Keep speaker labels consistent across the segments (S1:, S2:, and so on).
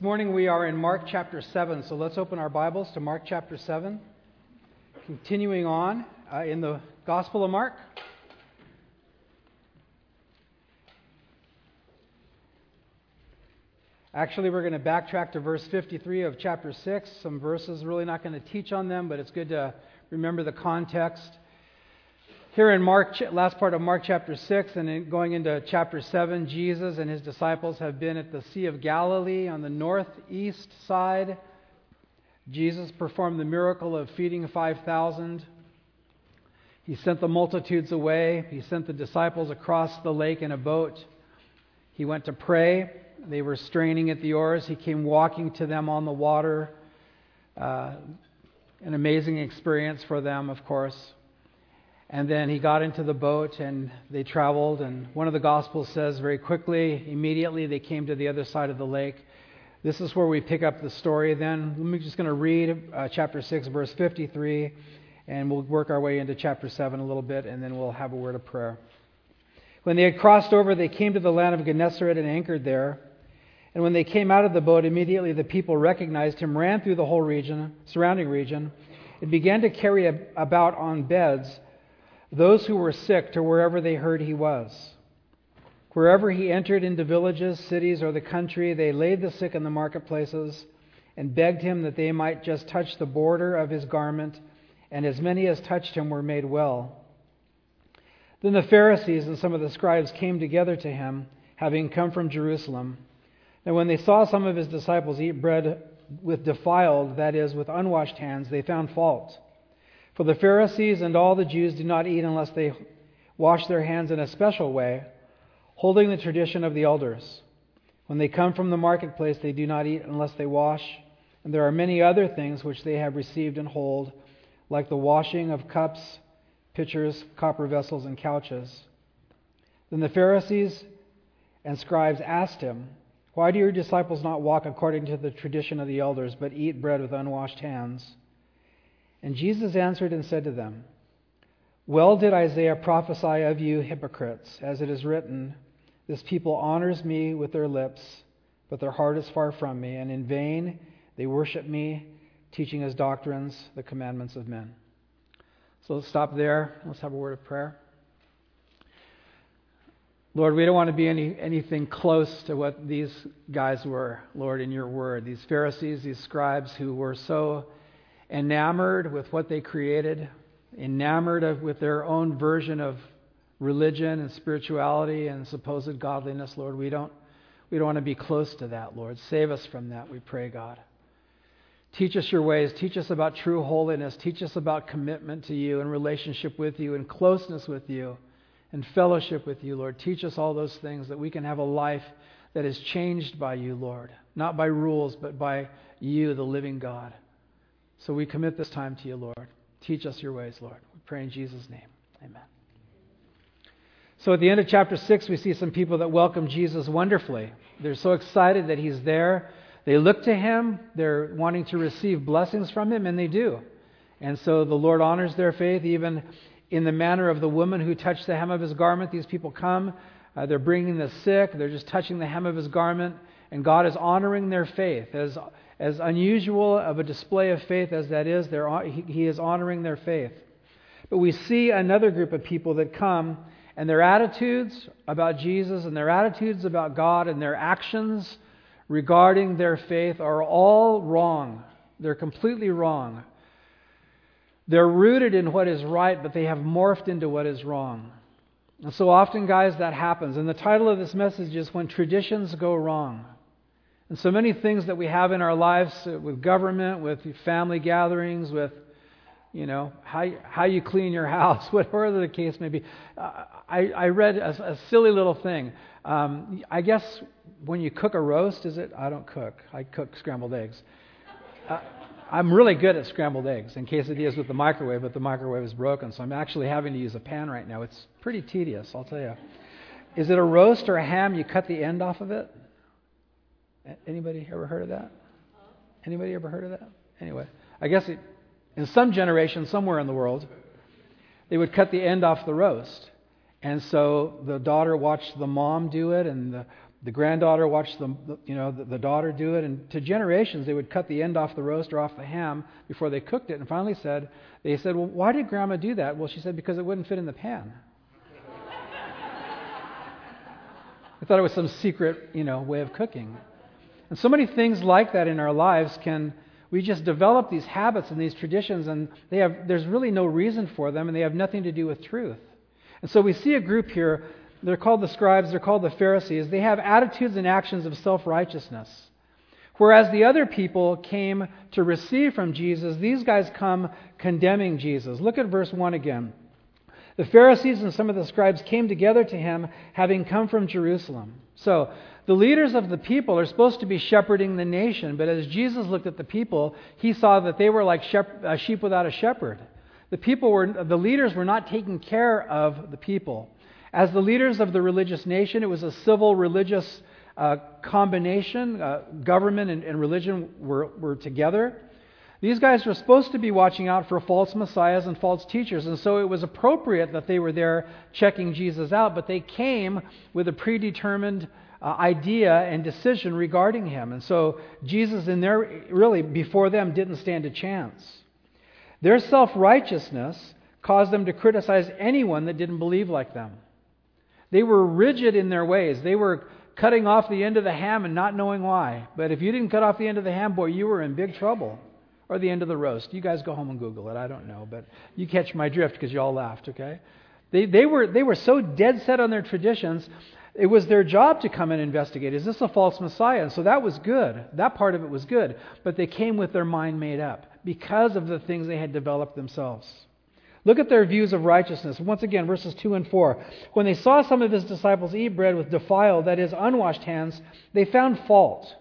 S1: This morning we are in Mark chapter 7, so let's open our Bibles to Mark chapter 7. Continuing on uh, in the Gospel of Mark. Actually, we're going to backtrack to verse 53 of chapter 6. Some verses, really not going to teach on them, but it's good to remember the context. Here in Mark, last part of Mark chapter 6 and going into chapter 7, Jesus and his disciples have been at the Sea of Galilee on the northeast side. Jesus performed the miracle of feeding 5,000. He sent the multitudes away. He sent the disciples across the lake in a boat. He went to pray. They were straining at the oars. He came walking to them on the water. Uh, an amazing experience for them, of course. And then he got into the boat and they traveled. And one of the Gospels says very quickly, immediately they came to the other side of the lake. This is where we pick up the story then. I'm just going to read uh, chapter 6, verse 53, and we'll work our way into chapter 7 a little bit, and then we'll have a word of prayer. When they had crossed over, they came to the land of Gennesaret and anchored there. And when they came out of the boat, immediately the people recognized him, ran through the whole region, surrounding region, and began to carry about on beds those who were sick to wherever they heard he was. Wherever he entered into villages, cities, or the country, they laid the sick in the marketplaces and begged him that they might just touch the border of his garment, and as many as touched him were made well. Then the Pharisees and some of the scribes came together to him, having come from Jerusalem. And when they saw some of his disciples eat bread with defiled, that is, with unwashed hands, they found fault. For the Pharisees and all the Jews do not eat unless they wash their hands in a special way, holding the tradition of the elders. When they come from the marketplace, they do not eat unless they wash. And there are many other things which they have received and hold, like the washing of cups, pitchers, copper vessels, and couches. Then the Pharisees and scribes asked him, Why do your disciples not walk according to the tradition of the elders, but eat bread with unwashed hands? And Jesus answered and said to them, Well did Isaiah prophesy of you hypocrites, as it is written, This people honors me with their lips, but their heart is far from me, and in vain they worship me, teaching as doctrines the commandments of men. So let's stop there. Let's have a word of prayer. Lord, we don't want to be any, anything close to what these guys were, Lord, in your word. These Pharisees, these scribes who were so enamored with what they created, enamored of, with their own version of religion and spirituality and supposed godliness, Lord. We don't, we don't want to be close to that, Lord. Save us from that, we pray, God. Teach us your ways. Teach us about true holiness. Teach us about commitment to you and relationship with you and closeness with you and fellowship with you, Lord. Teach us all those things that we can have a life that is changed by you, Lord. Not by rules, but by you, the living God. So we commit this time to you, Lord. Teach us your ways, Lord. We pray in Jesus' name. Amen. So at the end of chapter 6, we see some people that welcome Jesus wonderfully. They're so excited that he's there. They look to him, they're wanting to receive blessings from him, and they do. And so the Lord honors their faith, even in the manner of the woman who touched the hem of his garment. These people come, uh, they're bringing the sick, they're just touching the hem of his garment, and God is honoring their faith. As as unusual of a display of faith as that is, he is honoring their faith. But we see another group of people that come, and their attitudes about Jesus and their attitudes about God and their actions regarding their faith are all wrong. They're completely wrong. They're rooted in what is right, but they have morphed into what is wrong. And so often, guys, that happens. And the title of this message is When Traditions Go Wrong. And so many things that we have in our lives uh, with government, with family gatherings, with you know how how you clean your house, whatever the case may be. Uh, I, I read a, a, silly little thing. Um, I guess when you cook a roast, is it? I don't cook. I cook scrambled eggs. Uh, I'm really good at scrambled eggs, in quesadillas with the microwave, but the microwave is broken, so I'm actually having to use a pan right now. It's pretty tedious, I'll tell you. Is it a roast or a ham? You cut the end off of it. Anybody ever heard of that? Anybody ever heard of that? Anyway, I guess it, in some generation, somewhere in the world, they would cut the end off the roast. And so the daughter watched the mom do it, and the the granddaughter watched the, you know, the, the daughter do it, and to generations they would cut the end off the roast or off the ham before they cooked it. And finally said, they said, well, why did Grandma do that? Well, she said because it wouldn't fit in the pan. I thought it was some secret, you know, way of cooking. And so many things like that in our lives can we just develop these habits and these traditions and they have there's really no reason for them and they have nothing to do with truth. And so we see a group here they're called the scribes, they're called the Pharisees. They have attitudes and actions of self righteousness. Whereas the other people came to receive from Jesus, these guys come condemning Jesus. Look at verse 1 again. The Pharisees and some of the scribes came together to him, having come from Jerusalem. So, the leaders of the people are supposed to be shepherding the nation, but as Jesus looked at the people, he saw that they were like sheep without a shepherd. The people were, the leaders were not taking care of the people. As the leaders of the religious nation, it was a civil religious uh, combination. Uh, government and, and religion were, were together. These guys were supposed to be watching out for false messiahs and false teachers, and so it was appropriate that they were there checking Jesus out, but they came with a predetermined uh, idea and decision regarding him. And so Jesus, in their, really, before them, didn't stand a chance. Their self righteousness caused them to criticize anyone that didn't believe like them. They were rigid in their ways. They were cutting off the end of the ham and not knowing why. But if you didn't cut off the end of the ham, boy, you were in big trouble. Or the end of the roast. You guys go home and Google it. I don't know. But you catch my drift because you all laughed, okay? They, they, were, they were so dead set on their traditions, it was their job to come and investigate. Is this a false Messiah? And so that was good. That part of it was good. But they came with their mind made up because of the things they had developed themselves. Look at their views of righteousness. Once again, verses 2 and 4. When they saw some of his disciples eat bread with defiled, that is, unwashed hands, they found fault.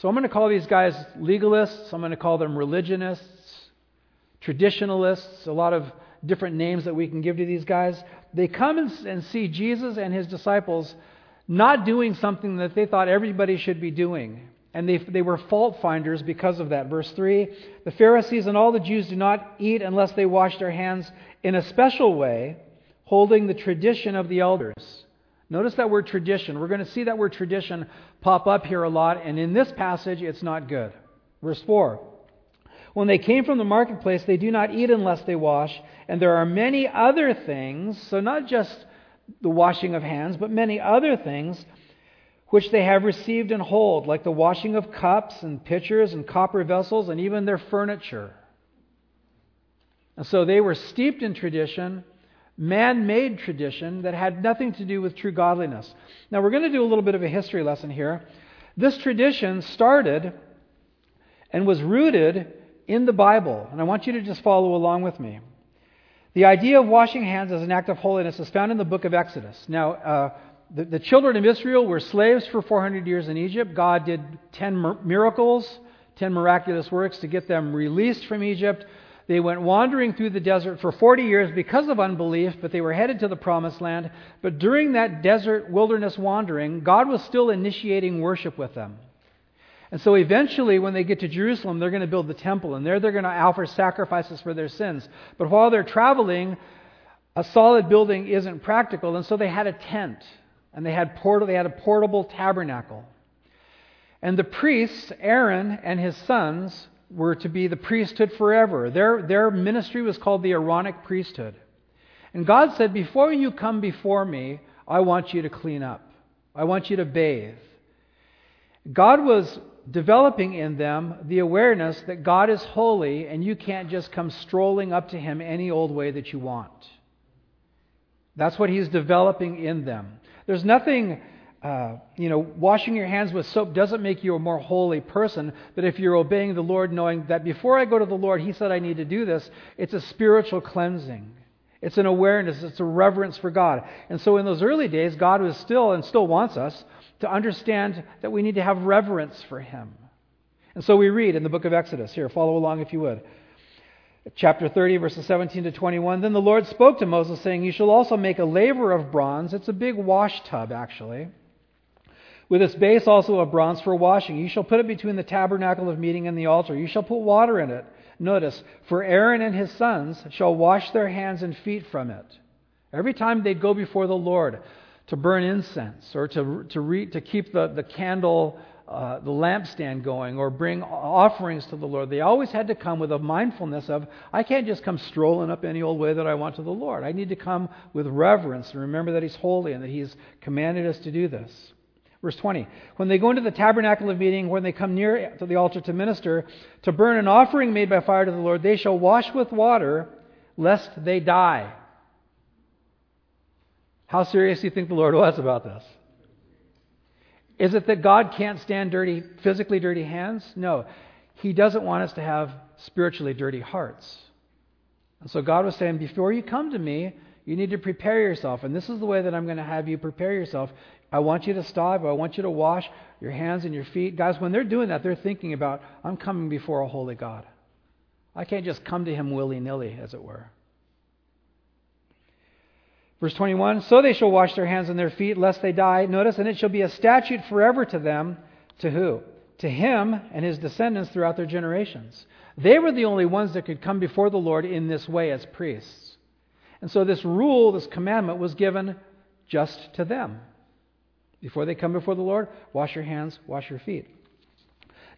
S1: So I'm going to call these guys legalists. I'm going to call them religionists, traditionalists, a lot of different names that we can give to these guys. They come and see Jesus and his disciples not doing something that they thought everybody should be doing. And they, they were fault finders because of that. Verse 3 The Pharisees and all the Jews do not eat unless they wash their hands in a special way, holding the tradition of the elders. Notice that word tradition. We're going to see that word tradition pop up here a lot, and in this passage, it's not good. Verse 4 When they came from the marketplace, they do not eat unless they wash, and there are many other things, so not just the washing of hands, but many other things which they have received and hold, like the washing of cups and pitchers and copper vessels and even their furniture. And so they were steeped in tradition, man made tradition that had nothing to do with true godliness. Now we're going to do a little bit of a history lesson here. This tradition started and was rooted in the Bible, and I want you to just follow along with me. The idea of washing hands as an act of holiness is found in the book of Exodus. Now, uh, the, the children of Israel were slaves for 400 years in Egypt. God did 10 miracles, 10 miraculous works to get them released from Egypt. They went wandering through the desert for 40 years because of unbelief, but they were headed to the promised land. But during that desert wilderness wandering, God was still initiating worship with them. And so eventually, when they get to Jerusalem, they're going to build the temple, and there they're going to offer sacrifices for their sins. But while they're traveling, a solid building isn't practical, and so they had a tent and they had, port- they had a portable tabernacle. And the priests, Aaron and his sons, were to be the priesthood forever. Their, their ministry was called the Aaronic priesthood. And God said, Before you come before me, I want you to clean up, I want you to bathe. God was developing in them the awareness that God is holy and you can't just come strolling up to Him any old way that you want. That's what He's developing in them. There's nothing, uh, you know, washing your hands with soap doesn't make you a more holy person, but if you're obeying the Lord, knowing that before I go to the Lord, He said I need to do this, it's a spiritual cleansing. It's an awareness, it's a reverence for God. And so in those early days, God was still and still wants us to understand that we need to have reverence for Him. And so we read in the book of Exodus. Here, follow along if you would chapter 30, verses 17 to 21. Then the Lord spoke to Moses, saying, You shall also make a laver of bronze. It's a big wash tub, actually. With its base also of bronze for washing. You shall put it between the tabernacle of meeting and the altar. You shall put water in it. Notice, for Aaron and his sons shall wash their hands and feet from it. Every time they'd go before the Lord to burn incense or to, to, re, to keep the, the candle, uh, the lampstand going or bring offerings to the Lord. They always had to come with a mindfulness of, I can't just come strolling up any old way that I want to the Lord. I need to come with reverence and remember that He's holy and that He's commanded us to do this. Verse 20. When they go into the tabernacle of meeting, when they come near to the altar to minister, to burn an offering made by fire to the Lord, they shall wash with water, lest they die. How serious do you think the Lord was about this? Is it that God can't stand dirty, physically dirty hands? No. He doesn't want us to have spiritually dirty hearts. And so God was saying, before you come to me, you need to prepare yourself. And this is the way that I'm going to have you prepare yourself. I want you to stop. I want you to wash your hands and your feet. Guys, when they're doing that, they're thinking about, I'm coming before a holy God. I can't just come to him willy nilly, as it were. Verse 21 So they shall wash their hands and their feet, lest they die. Notice, and it shall be a statute forever to them. To who? To him and his descendants throughout their generations. They were the only ones that could come before the Lord in this way as priests. And so this rule, this commandment, was given just to them. Before they come before the Lord, wash your hands, wash your feet.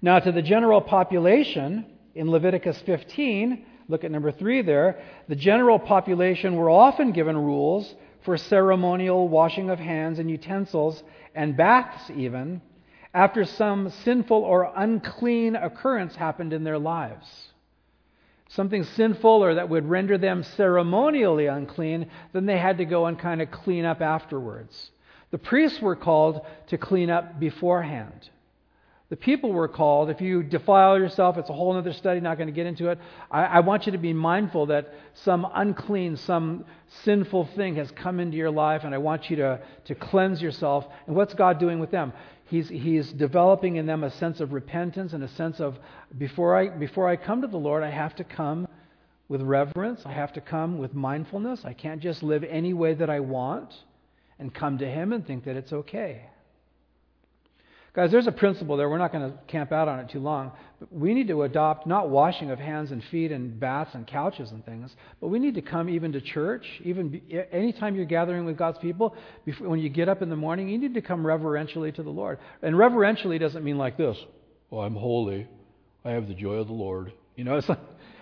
S1: Now, to the general population, in Leviticus 15, Look at number three there. The general population were often given rules for ceremonial washing of hands and utensils and baths, even, after some sinful or unclean occurrence happened in their lives. Something sinful or that would render them ceremonially unclean, then they had to go and kind of clean up afterwards. The priests were called to clean up beforehand. The people were called. If you defile yourself, it's a whole other study, not going to get into it. I, I, want you to be mindful that some unclean, some sinful thing has come into your life, and I want you to, to cleanse yourself. And what's God doing with them? He's, he's developing in them a sense of repentance and a sense of before I, before I come to the Lord, I have to come with reverence. I have to come with mindfulness. I can't just live any way that I want and come to Him and think that it's okay. Guys, there's a principle there. We're not going to camp out on it too long. But we need to adopt not washing of hands and feet and baths and couches and things, but we need to come even to church. Even anytime you're gathering with God's people, before, when you get up in the morning, you need to come reverentially to the Lord. And reverentially doesn't mean like this. Oh, I'm holy. I have the joy of the Lord. You know, it's, like,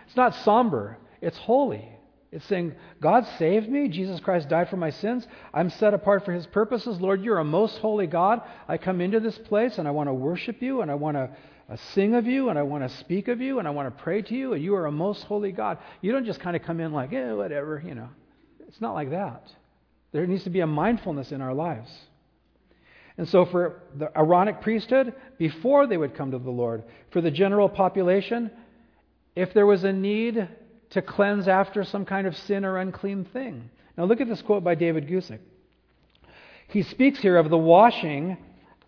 S1: it's not somber. It's holy. It's saying, God saved me. Jesus Christ died for my sins. I'm set apart for his purposes. Lord, you're a most holy God. I come into this place and I want to worship you and I want to uh, sing of you and I want to speak of you and I want to pray to you and you are a most holy God. You don't just kind of come in like, yeah, whatever, you know. It's not like that. There needs to be a mindfulness in our lives. And so, for the Aaronic priesthood, before they would come to the Lord, for the general population, if there was a need to cleanse after some kind of sin or unclean thing. Now, look at this quote by David Guzik. He speaks here of the washing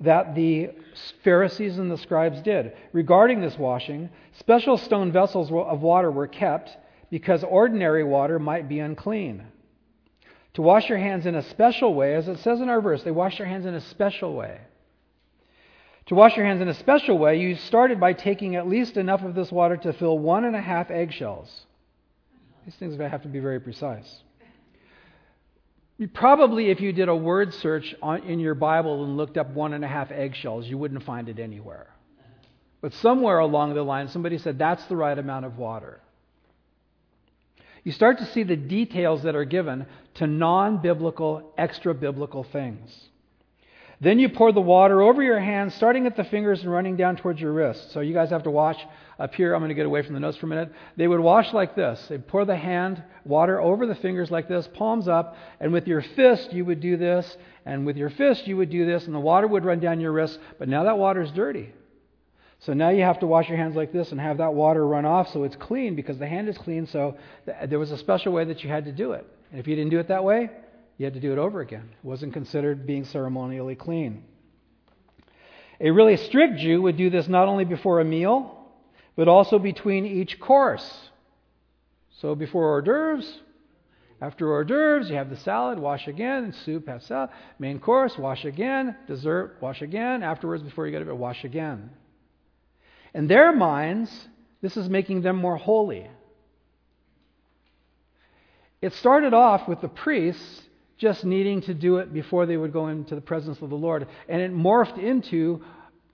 S1: that the Pharisees and the scribes did. Regarding this washing, special stone vessels of water were kept because ordinary water might be unclean. To wash your hands in a special way, as it says in our verse, they wash their hands in a special way. To wash your hands in a special way, you started by taking at least enough of this water to fill one and a half eggshells. These things have to be very precise. Probably, if you did a word search on, in your Bible and looked up one and a half eggshells, you wouldn't find it anywhere. But somewhere along the line, somebody said that's the right amount of water. You start to see the details that are given to non biblical, extra biblical things. Then you pour the water over your hands, starting at the fingers and running down towards your wrists. So you guys have to wash up here. I'm going to get away from the notes for a minute. They would wash like this. They'd pour the hand, water over the fingers like this, palms up, and with your fist you would do this, and with your fist you would do this, and the water would run down your wrists. But now that water is dirty. So now you have to wash your hands like this and have that water run off so it's clean because the hand is clean. So th- there was a special way that you had to do it. And if you didn't do it that way, you had to do it over again. It wasn't considered being ceremonially clean. A really strict Jew would do this not only before a meal, but also between each course. So before hors d'oeuvres, after hors d'oeuvres, you have the salad, wash again, soup, have salad, main course, wash again, dessert, wash again, afterwards, before you go to bed, wash again. In their minds, this is making them more holy. It started off with the priests just needing to do it before they would go into the presence of the Lord. And it morphed into,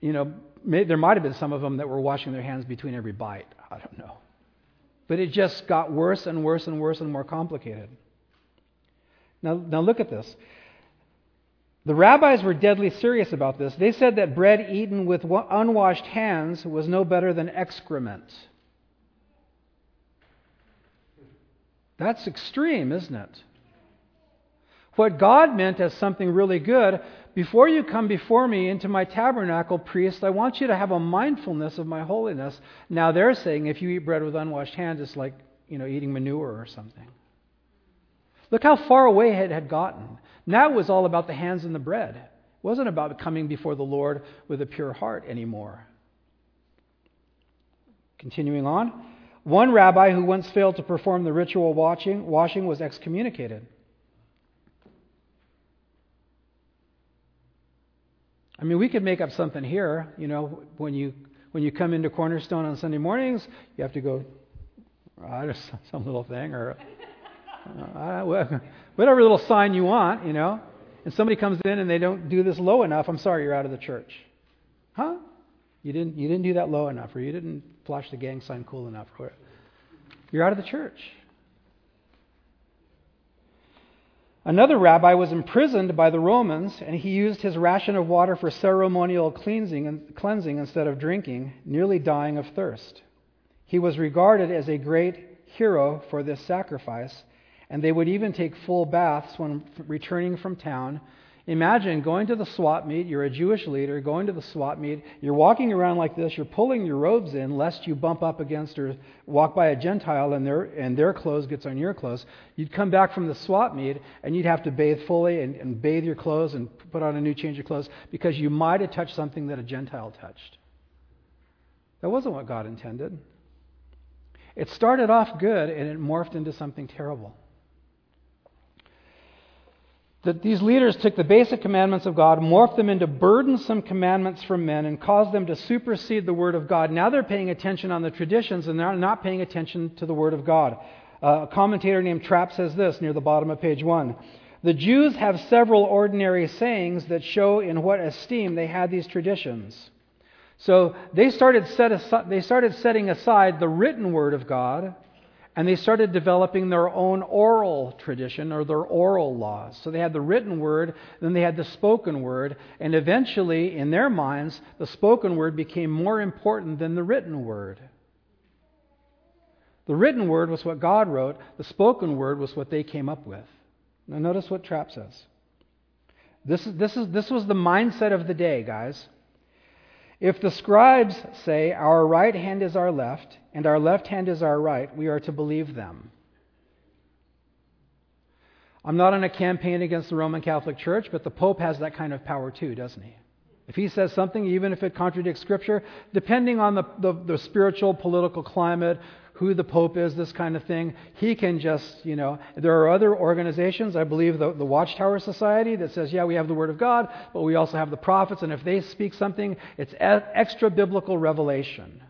S1: you know, may, there might have been some of them that were washing their hands between every bite. I don't know. But it just got worse and worse and worse and more complicated. Now, now look at this. The rabbis were deadly serious about this. They said that bread eaten with unwashed hands was no better than excrement. That's extreme, isn't it? What God meant as something really good, before you come before me into my tabernacle, priest, I want you to have a mindfulness of my holiness. Now they're saying if you eat bread with unwashed hands, it's like, you know, eating manure or something. Look how far away it had gotten. Now it was all about the hands and the bread. It wasn't about coming before the Lord with a pure heart anymore. Continuing on, one rabbi who once failed to perform the ritual washing, washing was excommunicated. I mean, we could make up something here. You know, when you when you come into Cornerstone on Sunday mornings, you have to go, uh, some little thing, or uh, whatever little sign you want, you know, and somebody comes in and they don't do this low enough, I'm sorry, you're out of the church. Huh? You didn't, you didn't do that low enough, or you didn't flash the gang sign cool enough. Or, you're out of the church. Another rabbi was imprisoned by the Romans, and he used his ration of water for ceremonial cleansing, cleansing instead of drinking, nearly dying of thirst. He was regarded as a great hero for this sacrifice, and they would even take full baths when returning from town. Imagine going to the swap meet, you're a Jewish leader, going to the swap meet, you're walking around like this, you're pulling your robes in lest you bump up against or walk by a Gentile and their, and their clothes gets on your clothes. You'd come back from the swap meet and you'd have to bathe fully and, and bathe your clothes and put on a new change of clothes because you might have touched something that a Gentile touched. That wasn't what God intended. It started off good and it morphed into something terrible that these leaders took the basic commandments of God, morphed them into burdensome commandments from men, and caused them to supersede the Word of God. Now they're paying attention on the traditions and they're not paying attention to the Word of God. Uh, a commentator named Trapp says this near the bottom of page 1. The Jews have several ordinary sayings that show in what esteem they had these traditions. So they started, set aside, they started setting aside the written Word of God and they started developing their own oral tradition or their oral laws. So they had the written word, then they had the spoken word, and eventually, in their minds, the spoken word became more important than the written word. The written word was what God wrote, the spoken word was what they came up with. Now, notice what Trapp says. This, is, this, is, this was the mindset of the day, guys. If the scribes say, Our right hand is our left, and our left hand is our right, we are to believe them. I'm not on a campaign against the Roman Catholic Church, but the Pope has that kind of power too, doesn't he? If he says something, even if it contradicts Scripture, depending on the, the, the spiritual, political climate, who the Pope is, this kind of thing. He can just, you know, there are other organizations, I believe the, the Watchtower Society, that says, yeah, we have the Word of God, but we also have the prophets, and if they speak something, it's extra biblical revelation.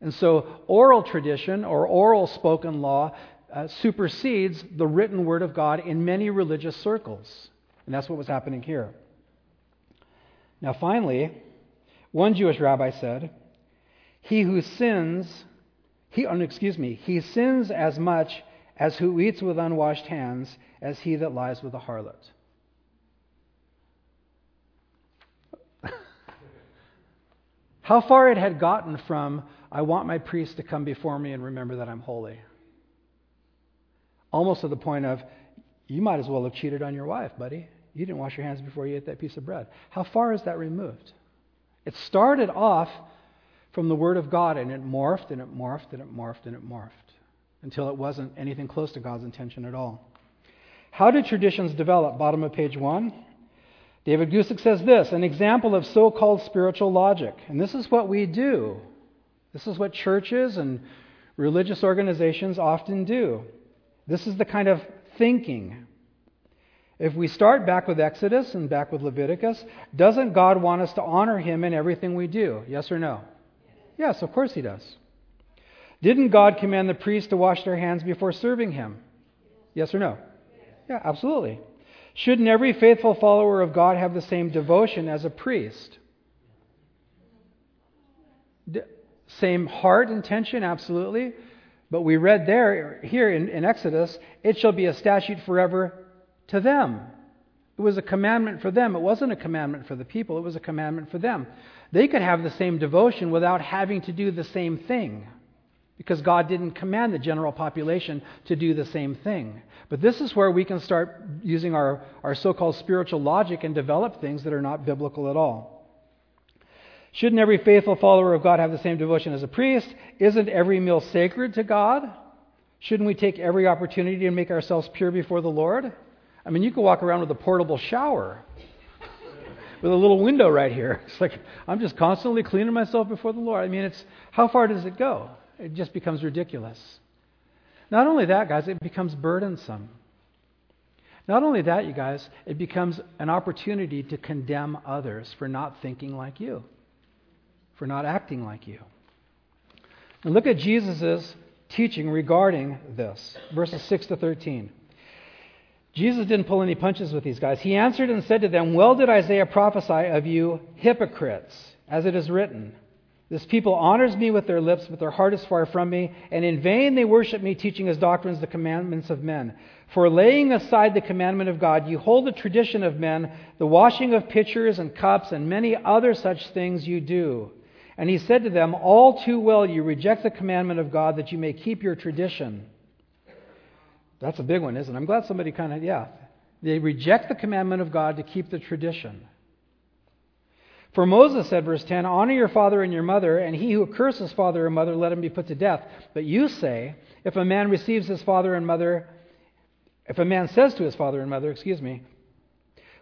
S1: And so oral tradition or oral spoken law uh, supersedes the written Word of God in many religious circles. And that's what was happening here. Now, finally, one Jewish rabbi said, He who sins he, oh, excuse me, he sins as much as who eats with unwashed hands as he that lies with a harlot. How far it had gotten from, I want my priest to come before me and remember that I'm holy. Almost to the point of, you might as well have cheated on your wife, buddy. You didn't wash your hands before you ate that piece of bread. How far is that removed? It started off from the Word of God, and it morphed and it morphed and it morphed and it morphed until it wasn't anything close to God's intention at all. How do traditions develop? Bottom of page one. David Guzik says this an example of so called spiritual logic. And this is what we do. This is what churches and religious organizations often do. This is the kind of thinking. If we start back with Exodus and back with Leviticus, doesn't God want us to honor Him in everything we do? Yes or no? Yes, of course he does. Didn't God command the priests to wash their hands before serving him? Yes or no? Yeah, absolutely. Shouldn't every faithful follower of God have the same devotion as a priest? D- same heart intention, absolutely. But we read there, here in, in Exodus, it shall be a statute forever to them. It was a commandment for them. It wasn't a commandment for the people, it was a commandment for them. They could have the same devotion without having to do the same thing because God didn't command the general population to do the same thing. But this is where we can start using our, our so called spiritual logic and develop things that are not biblical at all. Shouldn't every faithful follower of God have the same devotion as a priest? Isn't every meal sacred to God? Shouldn't we take every opportunity to make ourselves pure before the Lord? I mean, you could walk around with a portable shower with a little window right here. It's like I'm just constantly cleaning myself before the Lord. I mean, it's how far does it go? It just becomes ridiculous. Not only that, guys, it becomes burdensome. Not only that, you guys, it becomes an opportunity to condemn others for not thinking like you, for not acting like you. And look at Jesus' teaching regarding this, verses 6 to 13. Jesus didn't pull any punches with these guys. He answered and said to them, Well did Isaiah prophesy of you hypocrites, as it is written. This people honors me with their lips, but their heart is far from me, and in vain they worship me, teaching as doctrines the commandments of men. For laying aside the commandment of God, you hold the tradition of men, the washing of pitchers and cups, and many other such things you do. And he said to them, All too well you reject the commandment of God that you may keep your tradition. That's a big one, isn't it? I'm glad somebody kind of, yeah. They reject the commandment of God to keep the tradition. For Moses said, verse 10, Honor your father and your mother, and he who curses father or mother, let him be put to death. But you say, If a man receives his father and mother, if a man says to his father and mother, excuse me,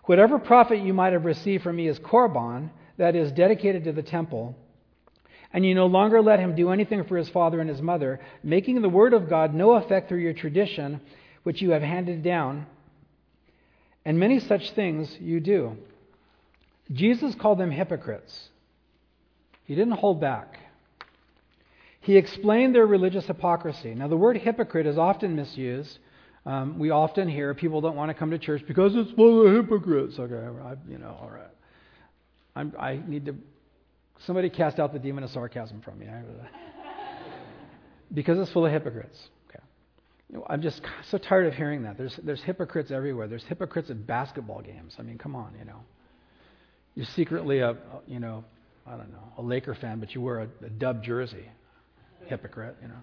S1: Whatever profit you might have received from me is korban, that is, dedicated to the temple, and you no longer let him do anything for his father and his mother, making the word of God no effect through your tradition, which you have handed down. And many such things you do. Jesus called them hypocrites. He didn't hold back. He explained their religious hypocrisy. Now, the word hypocrite is often misused. Um, we often hear people don't want to come to church because it's full of hypocrites. Okay, I, you know, all right. I need to Somebody cast out the demon of sarcasm from me. because it's full of hypocrites. Okay. I'm just so tired of hearing that. There's, there's hypocrites everywhere. There's hypocrites at basketball games. I mean, come on, you know. You're secretly a, you know, I don't know, a Laker fan, but you wear a, a dub jersey. Hypocrite, you know.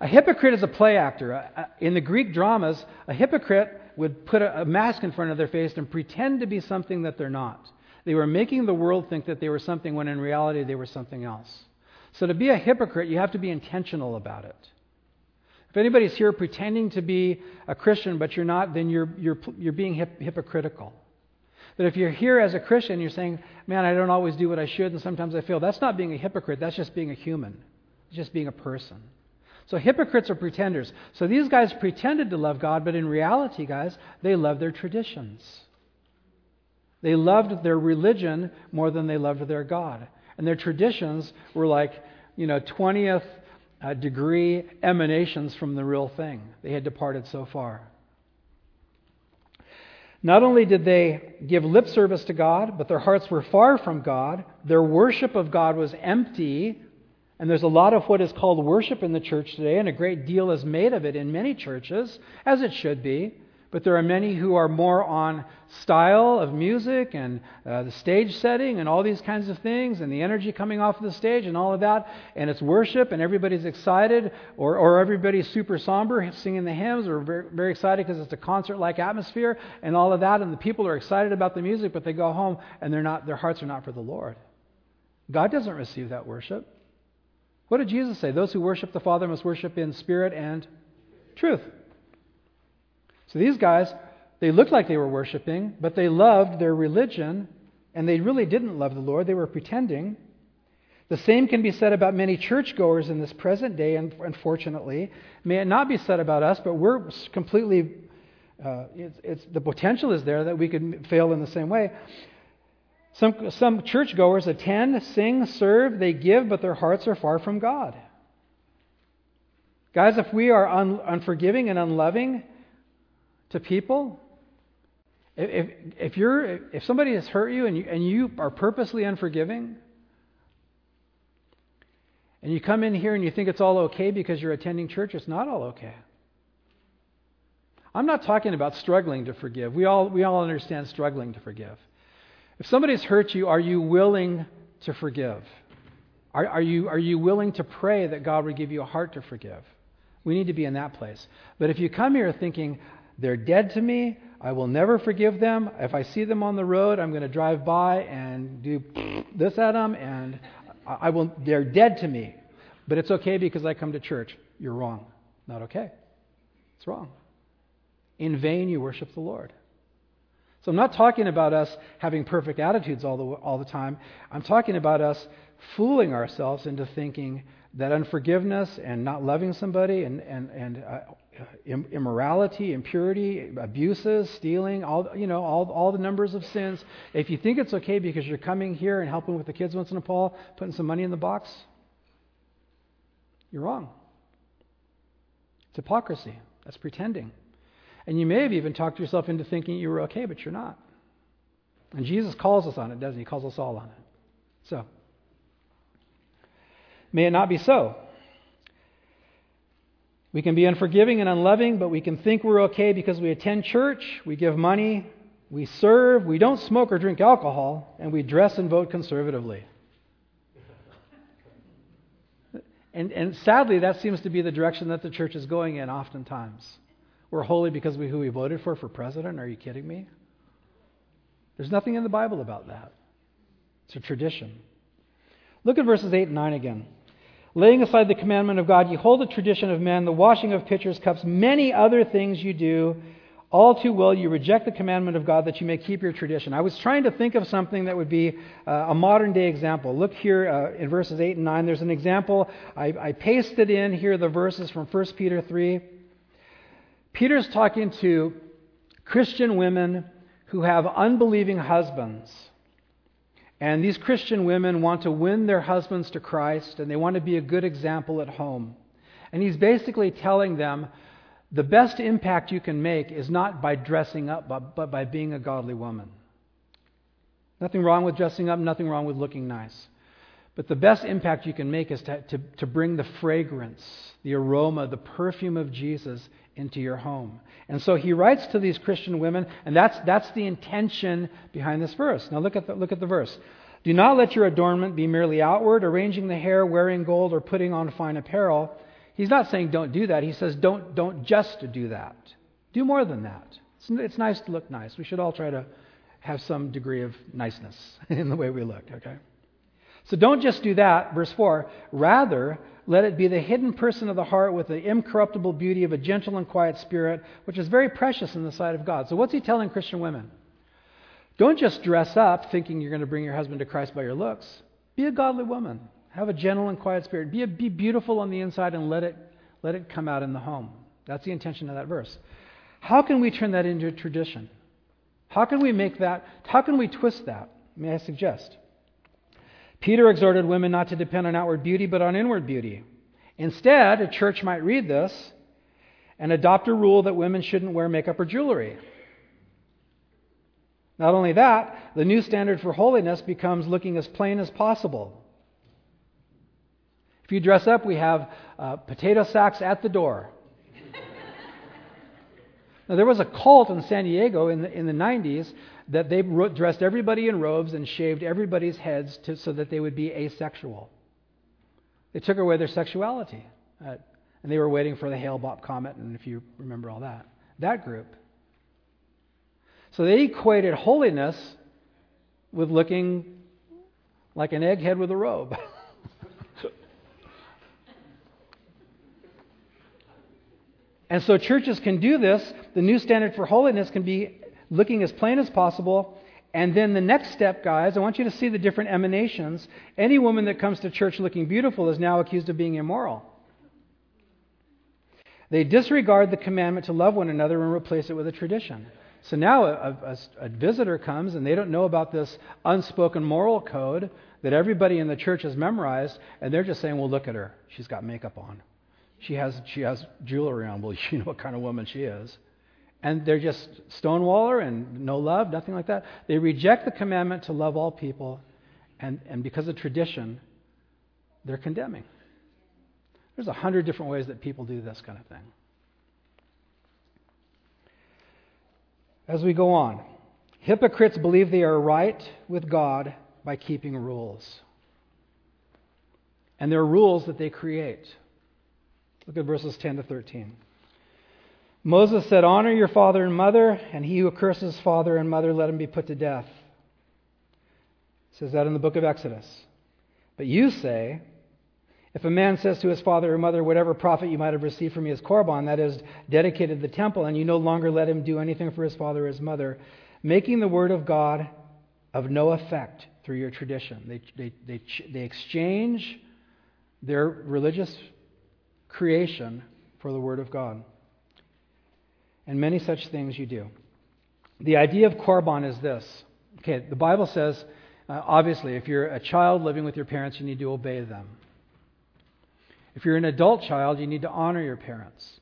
S1: A hypocrite is a play actor. In the Greek dramas, a hypocrite would put a mask in front of their face and pretend to be something that they're not. They were making the world think that they were something when in reality they were something else. So to be a hypocrite, you have to be intentional about it. If anybody's here pretending to be a Christian but you're not, then you're, you're, you're being hip, hypocritical. That if you're here as a Christian, you're saying, man, I don't always do what I should and sometimes I fail. That's not being a hypocrite, that's just being a human. Just being a person. So hypocrites are pretenders. So these guys pretended to love God, but in reality, guys, they love their traditions. They loved their religion more than they loved their God. And their traditions were like, you know, 20th uh, degree emanations from the real thing. They had departed so far. Not only did they give lip service to God, but their hearts were far from God. Their worship of God was empty. And there's a lot of what is called worship in the church today, and a great deal is made of it in many churches, as it should be. But there are many who are more on style of music and uh, the stage setting and all these kinds of things and the energy coming off of the stage and all of that. And it's worship and everybody's excited or, or everybody's super somber singing the hymns or very, very excited because it's a concert like atmosphere and all of that. And the people are excited about the music, but they go home and they're not, their hearts are not for the Lord. God doesn't receive that worship. What did Jesus say? Those who worship the Father must worship in spirit and truth. So these guys, they looked like they were worshiping, but they loved their religion, and they really didn't love the Lord. They were pretending. The same can be said about many churchgoers in this present day, and unfortunately. May it not be said about us, but we're completely, uh, it's, it's, the potential is there that we could fail in the same way. Some, some churchgoers attend, sing, serve, they give, but their hearts are far from God. Guys, if we are un, unforgiving and unloving, to people, if, if, you're, if somebody has hurt you and, you and you are purposely unforgiving, and you come in here and you think it's all okay because you're attending church, it's not all okay. I'm not talking about struggling to forgive. We all, we all understand struggling to forgive. If somebody's hurt you, are you willing to forgive? Are, are, you, are you willing to pray that God would give you a heart to forgive? We need to be in that place. But if you come here thinking, they're dead to me, I will never forgive them. If I see them on the road, I'm going to drive by and do this at them, and I will, they're dead to me. But it's okay because I come to church. You're wrong. Not okay. It's wrong. In vain you worship the Lord. So I'm not talking about us having perfect attitudes all the, all the time. I'm talking about us fooling ourselves into thinking that unforgiveness and not loving somebody and, and, and uh, Uh, immorality, impurity, abuses, stealing, all, you know, all, all the numbers of sins. If you think it's okay because you're coming here and helping with the kids once in a while, putting some money in the box, you're wrong. It's hypocrisy. That's pretending. And you may have even talked yourself into thinking you were okay, but you're not. And Jesus calls us on it, doesn't he? He calls us all on it. So, may it not be so. We can be unforgiving and unloving, but we can think we're okay because we attend church, we give money, we serve, we don't smoke or drink alcohol, and we dress and vote conservatively. And, and sadly, that seems to be the direction that the church is going in oftentimes. We're holy because we who we voted for for president. Are you kidding me? There's nothing in the Bible about that. It's a tradition. Look at verses 8 and 9 again. Laying aside the commandment of God, you hold the tradition of men, the washing of pitchers, cups, many other things you do. All too well, you reject the commandment of God that you may keep your tradition. I was trying to think of something that would be uh, a modern day example. Look here uh, in verses 8 and 9. There's an example. I, I pasted in here the verses from 1 Peter 3. Peter's talking to Christian women who have unbelieving husbands. And these Christian women want to win their husbands to Christ and they want to be a good example at home. And he's basically telling them the best impact you can make is not by dressing up, but, but by being a godly woman. Nothing wrong with dressing up, nothing wrong with looking nice. But the best impact you can make is to, to, to bring the fragrance, the aroma, the perfume of Jesus into your home. And so he writes to these Christian women, and that's, that's the intention behind this verse. Now look at, the, look at the verse. Do not let your adornment be merely outward, arranging the hair, wearing gold, or putting on fine apparel. He's not saying don't do that. He says don't, don't just do that. Do more than that. It's, it's nice to look nice. We should all try to have some degree of niceness in the way we look, okay? So don't just do that, verse 4. Rather, let it be the hidden person of the heart with the incorruptible beauty of a gentle and quiet spirit, which is very precious in the sight of God. So, what's he telling Christian women? Don't just dress up thinking you're going to bring your husband to Christ by your looks. Be a godly woman. Have a gentle and quiet spirit. Be, a, be beautiful on the inside and let it, let it come out in the home. That's the intention of that verse. How can we turn that into a tradition? How can we make that, how can we twist that? May I suggest? Peter exhorted women not to depend on outward beauty, but on inward beauty. Instead, a church might read this and adopt a rule that women shouldn't wear makeup or jewelry. Not only that, the new standard for holiness becomes looking as plain as possible. If you dress up, we have uh, potato sacks at the door. now, there was a cult in San Diego in the, in the 90s that they dressed everybody in robes and shaved everybody's heads to, so that they would be asexual. They took away their sexuality. Uh, and they were waiting for the Hale Bopp comet, and if you remember all that. That group. So they equated holiness with looking like an egghead with a robe. and so churches can do this. The new standard for holiness can be looking as plain as possible. And then the next step, guys, I want you to see the different emanations. Any woman that comes to church looking beautiful is now accused of being immoral. They disregard the commandment to love one another and replace it with a tradition. So now a, a, a, visitor comes and they don't know about this unspoken moral code that everybody in the church has memorized, and they're just saying, well, look at her. She's got makeup on. She has, she has jewelry on. Well, you know what kind of woman she is and they're just stonewaller and no love, nothing like that. They reject the commandment to love all people, and, and because of tradition, they're condemning. There's a hundred different ways that people do this kind of thing. As we go on, hypocrites believe they are right with God by keeping rules. And there are rules that they create. Look at verses 10 to 13. Moses said, Honor your father and mother, and he who curses father and mother, let him be put to death. It says that in the book of Exodus. But you say, if a man says to his father or mother, Whatever profit you might have received from me is korban, that is, dedicated the temple, and you no longer let him do anything for his father or his mother, making the word of God of no effect through your tradition. They, they, they, they exchange their religious creation for the word of God. And many such things you do. The idea of korban is this. Okay, the Bible says, uh, obviously, if you're a child living with your parents, you need to obey them. If you're an adult child, you need to honor your parents.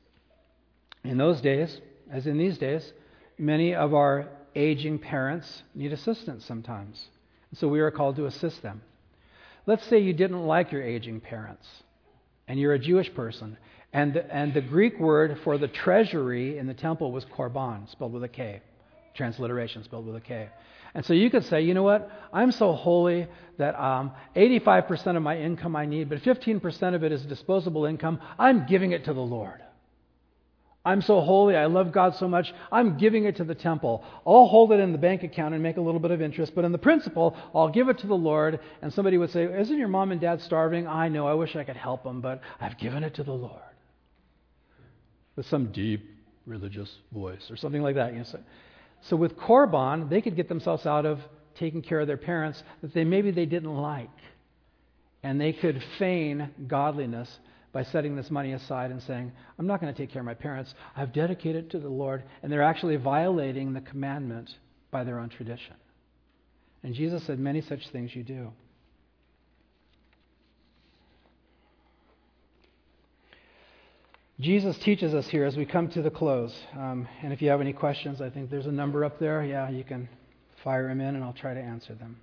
S1: In those days, as in these days, many of our aging parents need assistance sometimes. So we are called to assist them. Let's say you didn't like your aging parents, and you're a Jewish person, and the, and the Greek word for the treasury in the temple was korban, spelled with a K. Transliteration spelled with a K. And so you could say, you know what? I'm so holy that um, 85% of my income I need, but 15% of it is disposable income. I'm giving it to the Lord. I'm so holy. I love God so much. I'm giving it to the temple. I'll hold it in the bank account and make a little bit of interest, but in the principle, I'll give it to the Lord. And somebody would say, Isn't your mom and dad starving? I know. I wish I could help them, but I've given it to the Lord. With some deep religious voice or something like that. You know, so, so with Korban, they could get themselves out of taking care of their parents that they maybe they didn't like. And they could feign godliness by setting this money aside and saying, I'm not going to take care of my parents. I've dedicated it to the Lord. And they're actually violating the commandment by their own tradition. And Jesus said, Many such things you do. Jesus teaches us here as we come to the close. Um, and if you have any questions, I think there's a number up there. Yeah, you can fire them in and I'll try to answer them.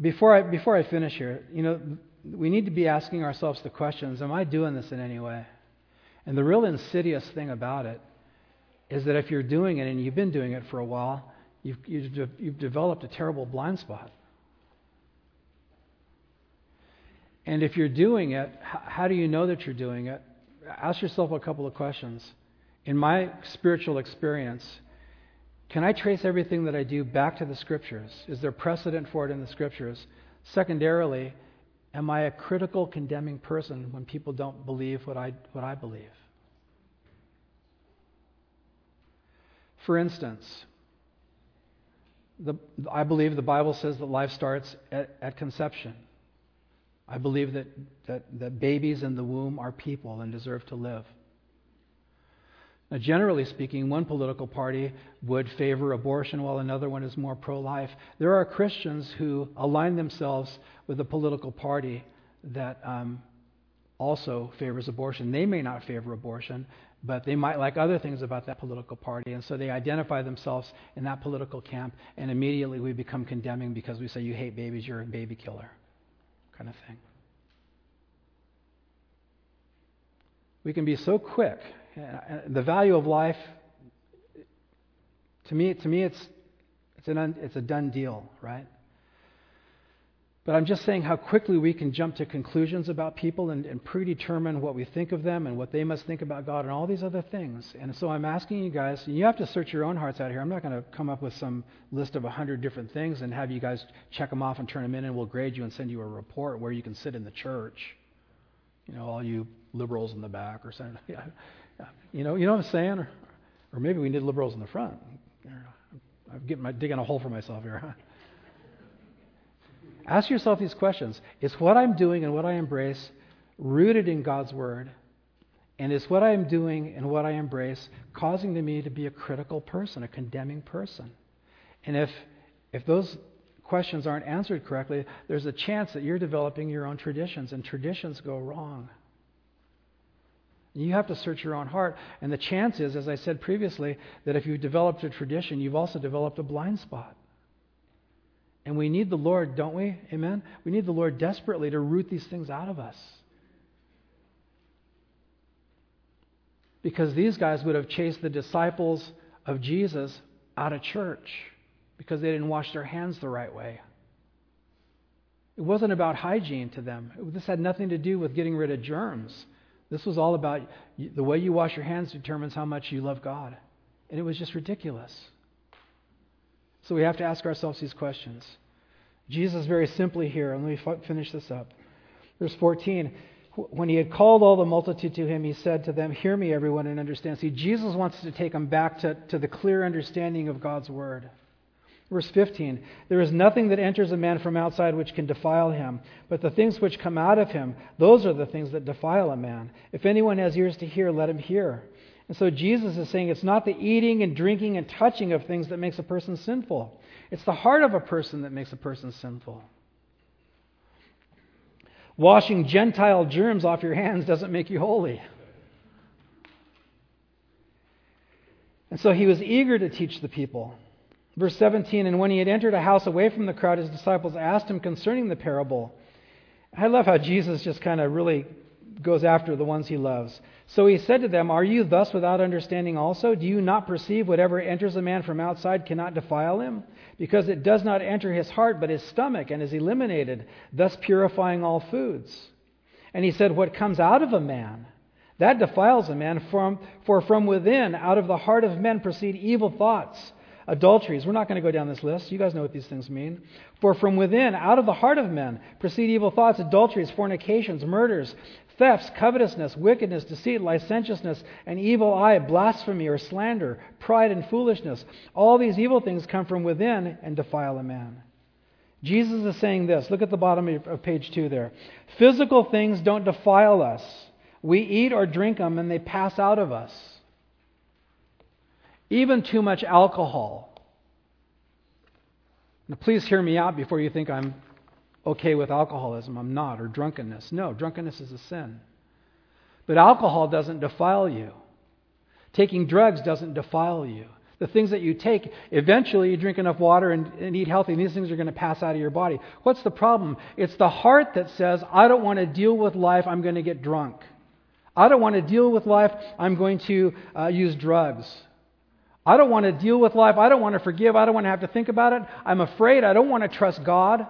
S1: before I, before I finish here, you know, we need to be asking ourselves the questions Am I doing this in any way? And the real insidious thing about it is that if you're doing it and you've been doing it for a while, you've, you've, you've developed a terrible blind spot. And if you're doing it, how do you know that you're doing it? Ask yourself a couple of questions. In my spiritual experience, can I trace everything that I do back to the Scriptures? Is there precedent for it in the Scriptures? Secondarily, am I a critical, condemning person when people don't believe what I, what I believe? For instance, the, I believe the Bible says that life starts at, at conception. I believe that, that, that babies in the womb are people and deserve to live. Now, generally speaking, one political party would favor abortion while another one is more pro life. There are Christians who align themselves with a political party that um, also favors abortion. They may not favor abortion, but they might like other things about that political party. And so they identify themselves in that political camp, and immediately we become condemning because we say, You hate babies, you're a baby killer, kind of thing. We can be so quick uh, the value of life, to me, to me it's, it's, an un, it's a done deal, right? But I'm just saying how quickly we can jump to conclusions about people and, and, predetermine what we think of them and what they must think about God and all these other things. And so I'm asking you guys, you have to search your own hearts out here. I'm not going to come up with some list of a hundred different things and have you guys check them off and turn them in and we'll grade you and send you a report where you can sit in the church. You know, all you liberals in the back or something. Yeah. You know, you know what I'm saying? Or, or maybe we need liberals in the front. I'm getting my, digging a hole for myself here. Ask yourself these questions. Is what I'm doing and what I embrace rooted in God's Word? And is what I am doing and what I embrace causing me to be a critical person, a condemning person? And if, if those questions aren't answered correctly, there's a chance that you're developing your own traditions, and traditions go wrong. You have to search your own heart. And the chance is, as I said previously, that if you've developed a tradition, you've also developed a blind spot. And we need the Lord, don't we? Amen? We need the Lord desperately to root these things out of us. Because these guys would have chased the disciples of Jesus out of church because they didn't wash their hands the right way. It wasn't about hygiene to them. This had nothing to do with getting rid of germs. This was all about the way you wash your hands determines how much you love God. And it was just ridiculous. So we have to ask ourselves these questions. Jesus, very simply here, and let me finish this up. Verse 14 When he had called all the multitude to him, he said to them, Hear me, everyone, and understand. See, Jesus wants to take them back to, to the clear understanding of God's word. Verse 15 There is nothing that enters a man from outside which can defile him, but the things which come out of him, those are the things that defile a man. If anyone has ears to hear, let him hear. And so Jesus is saying it's not the eating and drinking and touching of things that makes a person sinful, it's the heart of a person that makes a person sinful. Washing Gentile germs off your hands doesn't make you holy. And so he was eager to teach the people. Verse 17 And when he had entered a house away from the crowd, his disciples asked him concerning the parable. I love how Jesus just kind of really goes after the ones he loves. So he said to them, Are you thus without understanding also? Do you not perceive whatever enters a man from outside cannot defile him? Because it does not enter his heart, but his stomach, and is eliminated, thus purifying all foods. And he said, What comes out of a man, that defiles a man, from, for from within, out of the heart of men, proceed evil thoughts adulteries. We're not going to go down this list. You guys know what these things mean. For from within, out of the heart of men, proceed evil thoughts, adulteries, fornications, murders, thefts, covetousness, wickedness, deceit, licentiousness, an evil eye, blasphemy or slander, pride and foolishness. All these evil things come from within and defile a man. Jesus is saying this. Look at the bottom of page 2 there. Physical things don't defile us. We eat or drink them and they pass out of us. Even too much alcohol. Now, please hear me out before you think I'm okay with alcoholism. I'm not, or drunkenness. No, drunkenness is a sin. But alcohol doesn't defile you. Taking drugs doesn't defile you. The things that you take, eventually you drink enough water and, and eat healthy, and these things are going to pass out of your body. What's the problem? It's the heart that says, I don't want to deal with life, I'm going to get drunk. I don't want to deal with life, I'm going to uh, use drugs. I don't want to deal with life. I don't want to forgive. I don't want to have to think about it. I'm afraid. I don't want to trust God.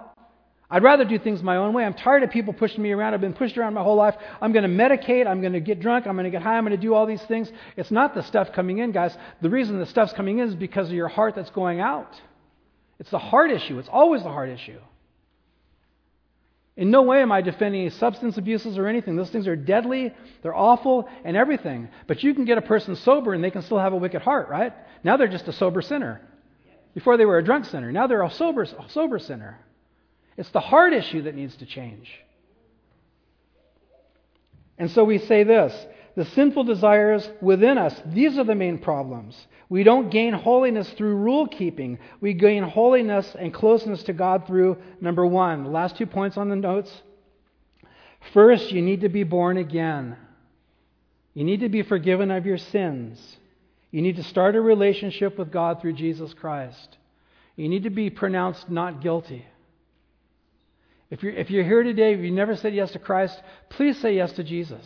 S1: I'd rather do things my own way. I'm tired of people pushing me around. I've been pushed around my whole life. I'm going to medicate. I'm going to get drunk. I'm going to get high. I'm going to do all these things. It's not the stuff coming in, guys. The reason the stuff's coming in is because of your heart that's going out. It's the heart issue. It's always the heart issue. In no way am I defending substance abuses or anything. Those things are deadly, they're awful, and everything. But you can get a person sober and they can still have a wicked heart, right? Now they're just a sober sinner. Before they were a drunk sinner. Now they're a sober, a sober sinner. It's the heart issue that needs to change. And so we say this the sinful desires within us, these are the main problems. We don't gain holiness through rule keeping. We gain holiness and closeness to God through number one. The last two points on the notes. First, you need to be born again. You need to be forgiven of your sins. You need to start a relationship with God through Jesus Christ. You need to be pronounced not guilty. If you're, if you're here today, if you never said yes to Christ, please say yes to Jesus.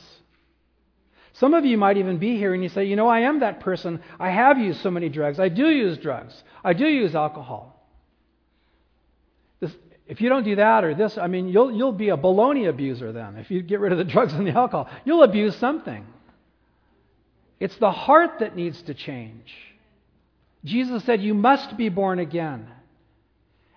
S1: Some of you might even be here and you say, you know, I am that person. I have used so many drugs. I do use drugs. I do use alcohol. This, if you don't do that or this, I mean, you'll, you'll be a baloney abuser then. If you get rid of the drugs and the alcohol, you'll abuse something. It's the heart that needs to change. Jesus said, You must be born again.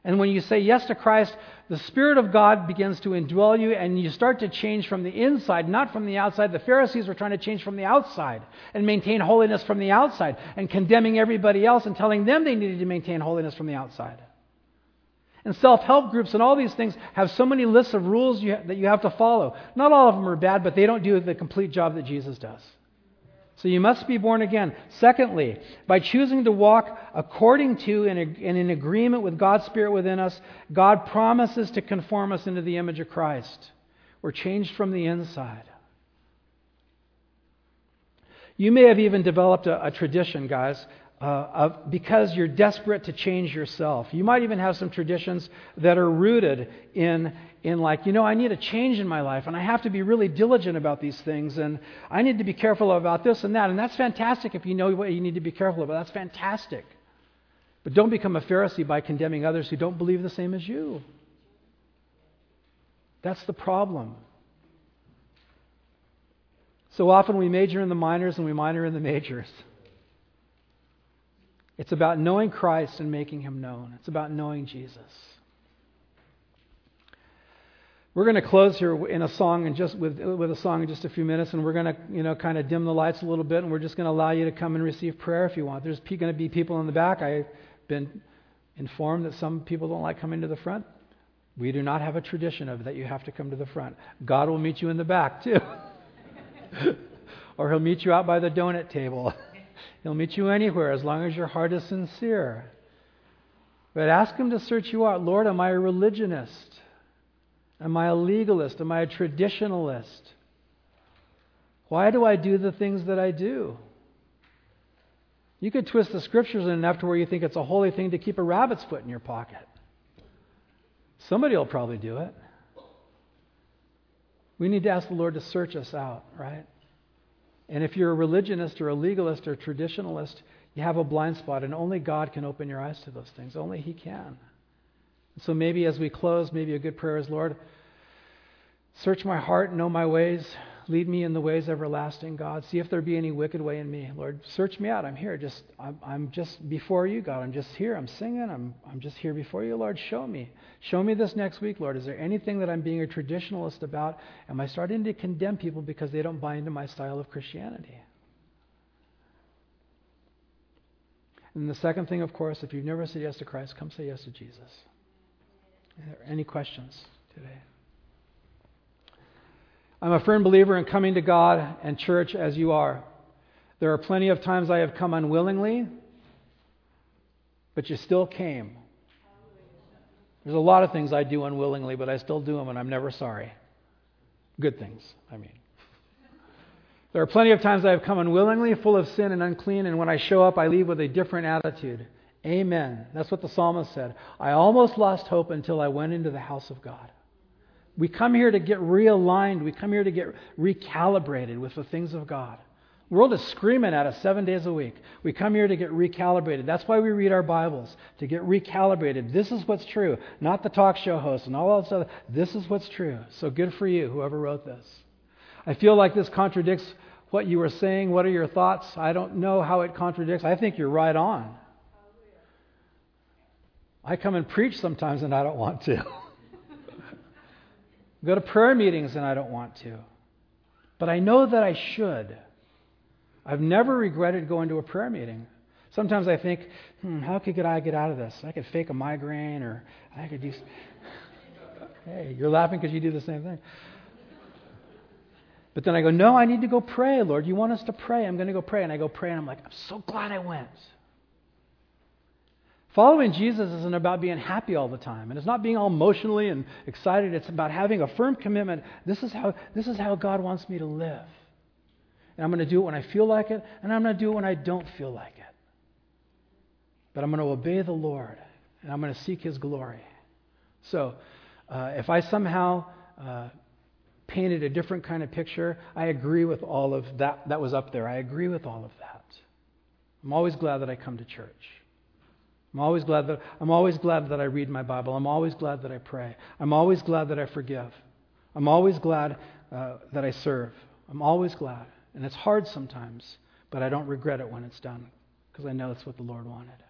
S1: And when you say yes to Christ, the Spirit of God begins to indwell you, and you start to change from the inside, not from the outside. The Pharisees were trying to change from the outside and maintain holiness from the outside, and condemning everybody else and telling them they needed to maintain holiness from the outside. And self help groups and all these things have so many lists of rules you, that you have to follow. Not all of them are bad, but they don't do the complete job that Jesus does. So you must be born again. Secondly, by choosing to walk according to and in agreement with God's Spirit within us, God promises to conform us into the image of Christ. We're changed from the inside. You may have even developed a, a tradition, guys, uh, of, because you're desperate to change yourself. You might even have some traditions that are rooted in, in like, you know, I need a change in my life, and I have to be really diligent about these things, and I need to be careful about this and that. And that's fantastic if you know what you need to be careful about. That's fantastic. But don't become a Pharisee by condemning others who don't believe the same as you. That's the problem. So often we major in the minors and we minor in the majors. It's about knowing Christ and making him known. It's about knowing Jesus. We're going to close here in a song and just with, with a song in just a few minutes, and we're going to you know kind of dim the lights a little bit, and we're just going to allow you to come and receive prayer if you want. There's going to be people in the back. I've been informed that some people don't like coming to the front. We do not have a tradition of that you have to come to the front. God will meet you in the back too. or he'll meet you out by the donut table. he'll meet you anywhere as long as your heart is sincere. But ask him to search you out. Lord, am I a religionist? Am I a legalist? Am I a traditionalist? Why do I do the things that I do? You could twist the scriptures enough to where you think it's a holy thing to keep a rabbit's foot in your pocket. Somebody will probably do it. We need to ask the Lord to search us out, right? And if you're a religionist or a legalist or a traditionalist, you have a blind spot, and only God can open your eyes to those things. Only He can. So maybe as we close, maybe a good prayer is Lord, search my heart, know my ways, Lead me in the ways everlasting, God. See if there be any wicked way in me. Lord, search me out. I'm here. Just I'm, I'm just before you, God. I'm just here. I'm singing. I'm I'm just here before you, Lord. Show me. Show me this next week, Lord. Is there anything that I'm being a traditionalist about? Am I starting to condemn people because they don't buy into my style of Christianity? And the second thing, of course, if you've never said yes to Christ, come say yes to Jesus. Are there any questions today? I'm a firm believer in coming to God and church as you are. There are plenty of times I have come unwillingly, but you still came. There's a lot of things I do unwillingly, but I still do them, and I'm never sorry. Good things, I mean. There are plenty of times I have come unwillingly, full of sin and unclean, and when I show up, I leave with a different attitude. Amen. That's what the psalmist said. I almost lost hope until I went into the house of God. We come here to get realigned. We come here to get recalibrated with the things of God. The world is screaming at us seven days a week. We come here to get recalibrated. That's why we read our Bibles, to get recalibrated. This is what's true, not the talk show host and all that stuff. This is what's true. So good for you, whoever wrote this. I feel like this contradicts what you were saying. What are your thoughts? I don't know how it contradicts. I think you're right on. I come and preach sometimes and I don't want to. go to prayer meetings and I don't want to. But I know that I should. I've never regretted going to a prayer meeting. Sometimes I think, hmm, how could I get out of this? I could fake a migraine or I could do. hey, you're laughing because you do the same thing. But then I go, no, I need to go pray, Lord. You want us to pray? I'm going to go pray. And I go pray, and I'm like, I'm so glad I went. Following Jesus isn't about being happy all the time, and it's not being all emotionally and excited. It's about having a firm commitment. This is how, this is how God wants me to live. And I'm going to do it when I feel like it, and I'm going to do it when I don't feel like it. But I'm going to obey the Lord, and I'm going to seek His glory. So, uh, if I somehow uh, painted a different kind of picture, I agree with all of that that was up there. I agree with all of that. I'm always glad that I come to church. I'm always glad that I'm always glad that I read my Bible. I'm always glad that I pray. I'm always glad that I forgive. I'm always glad uh, that I serve. I'm always glad. And it's hard sometimes, but I don't regret it when it's done because I know it's what the Lord wanted.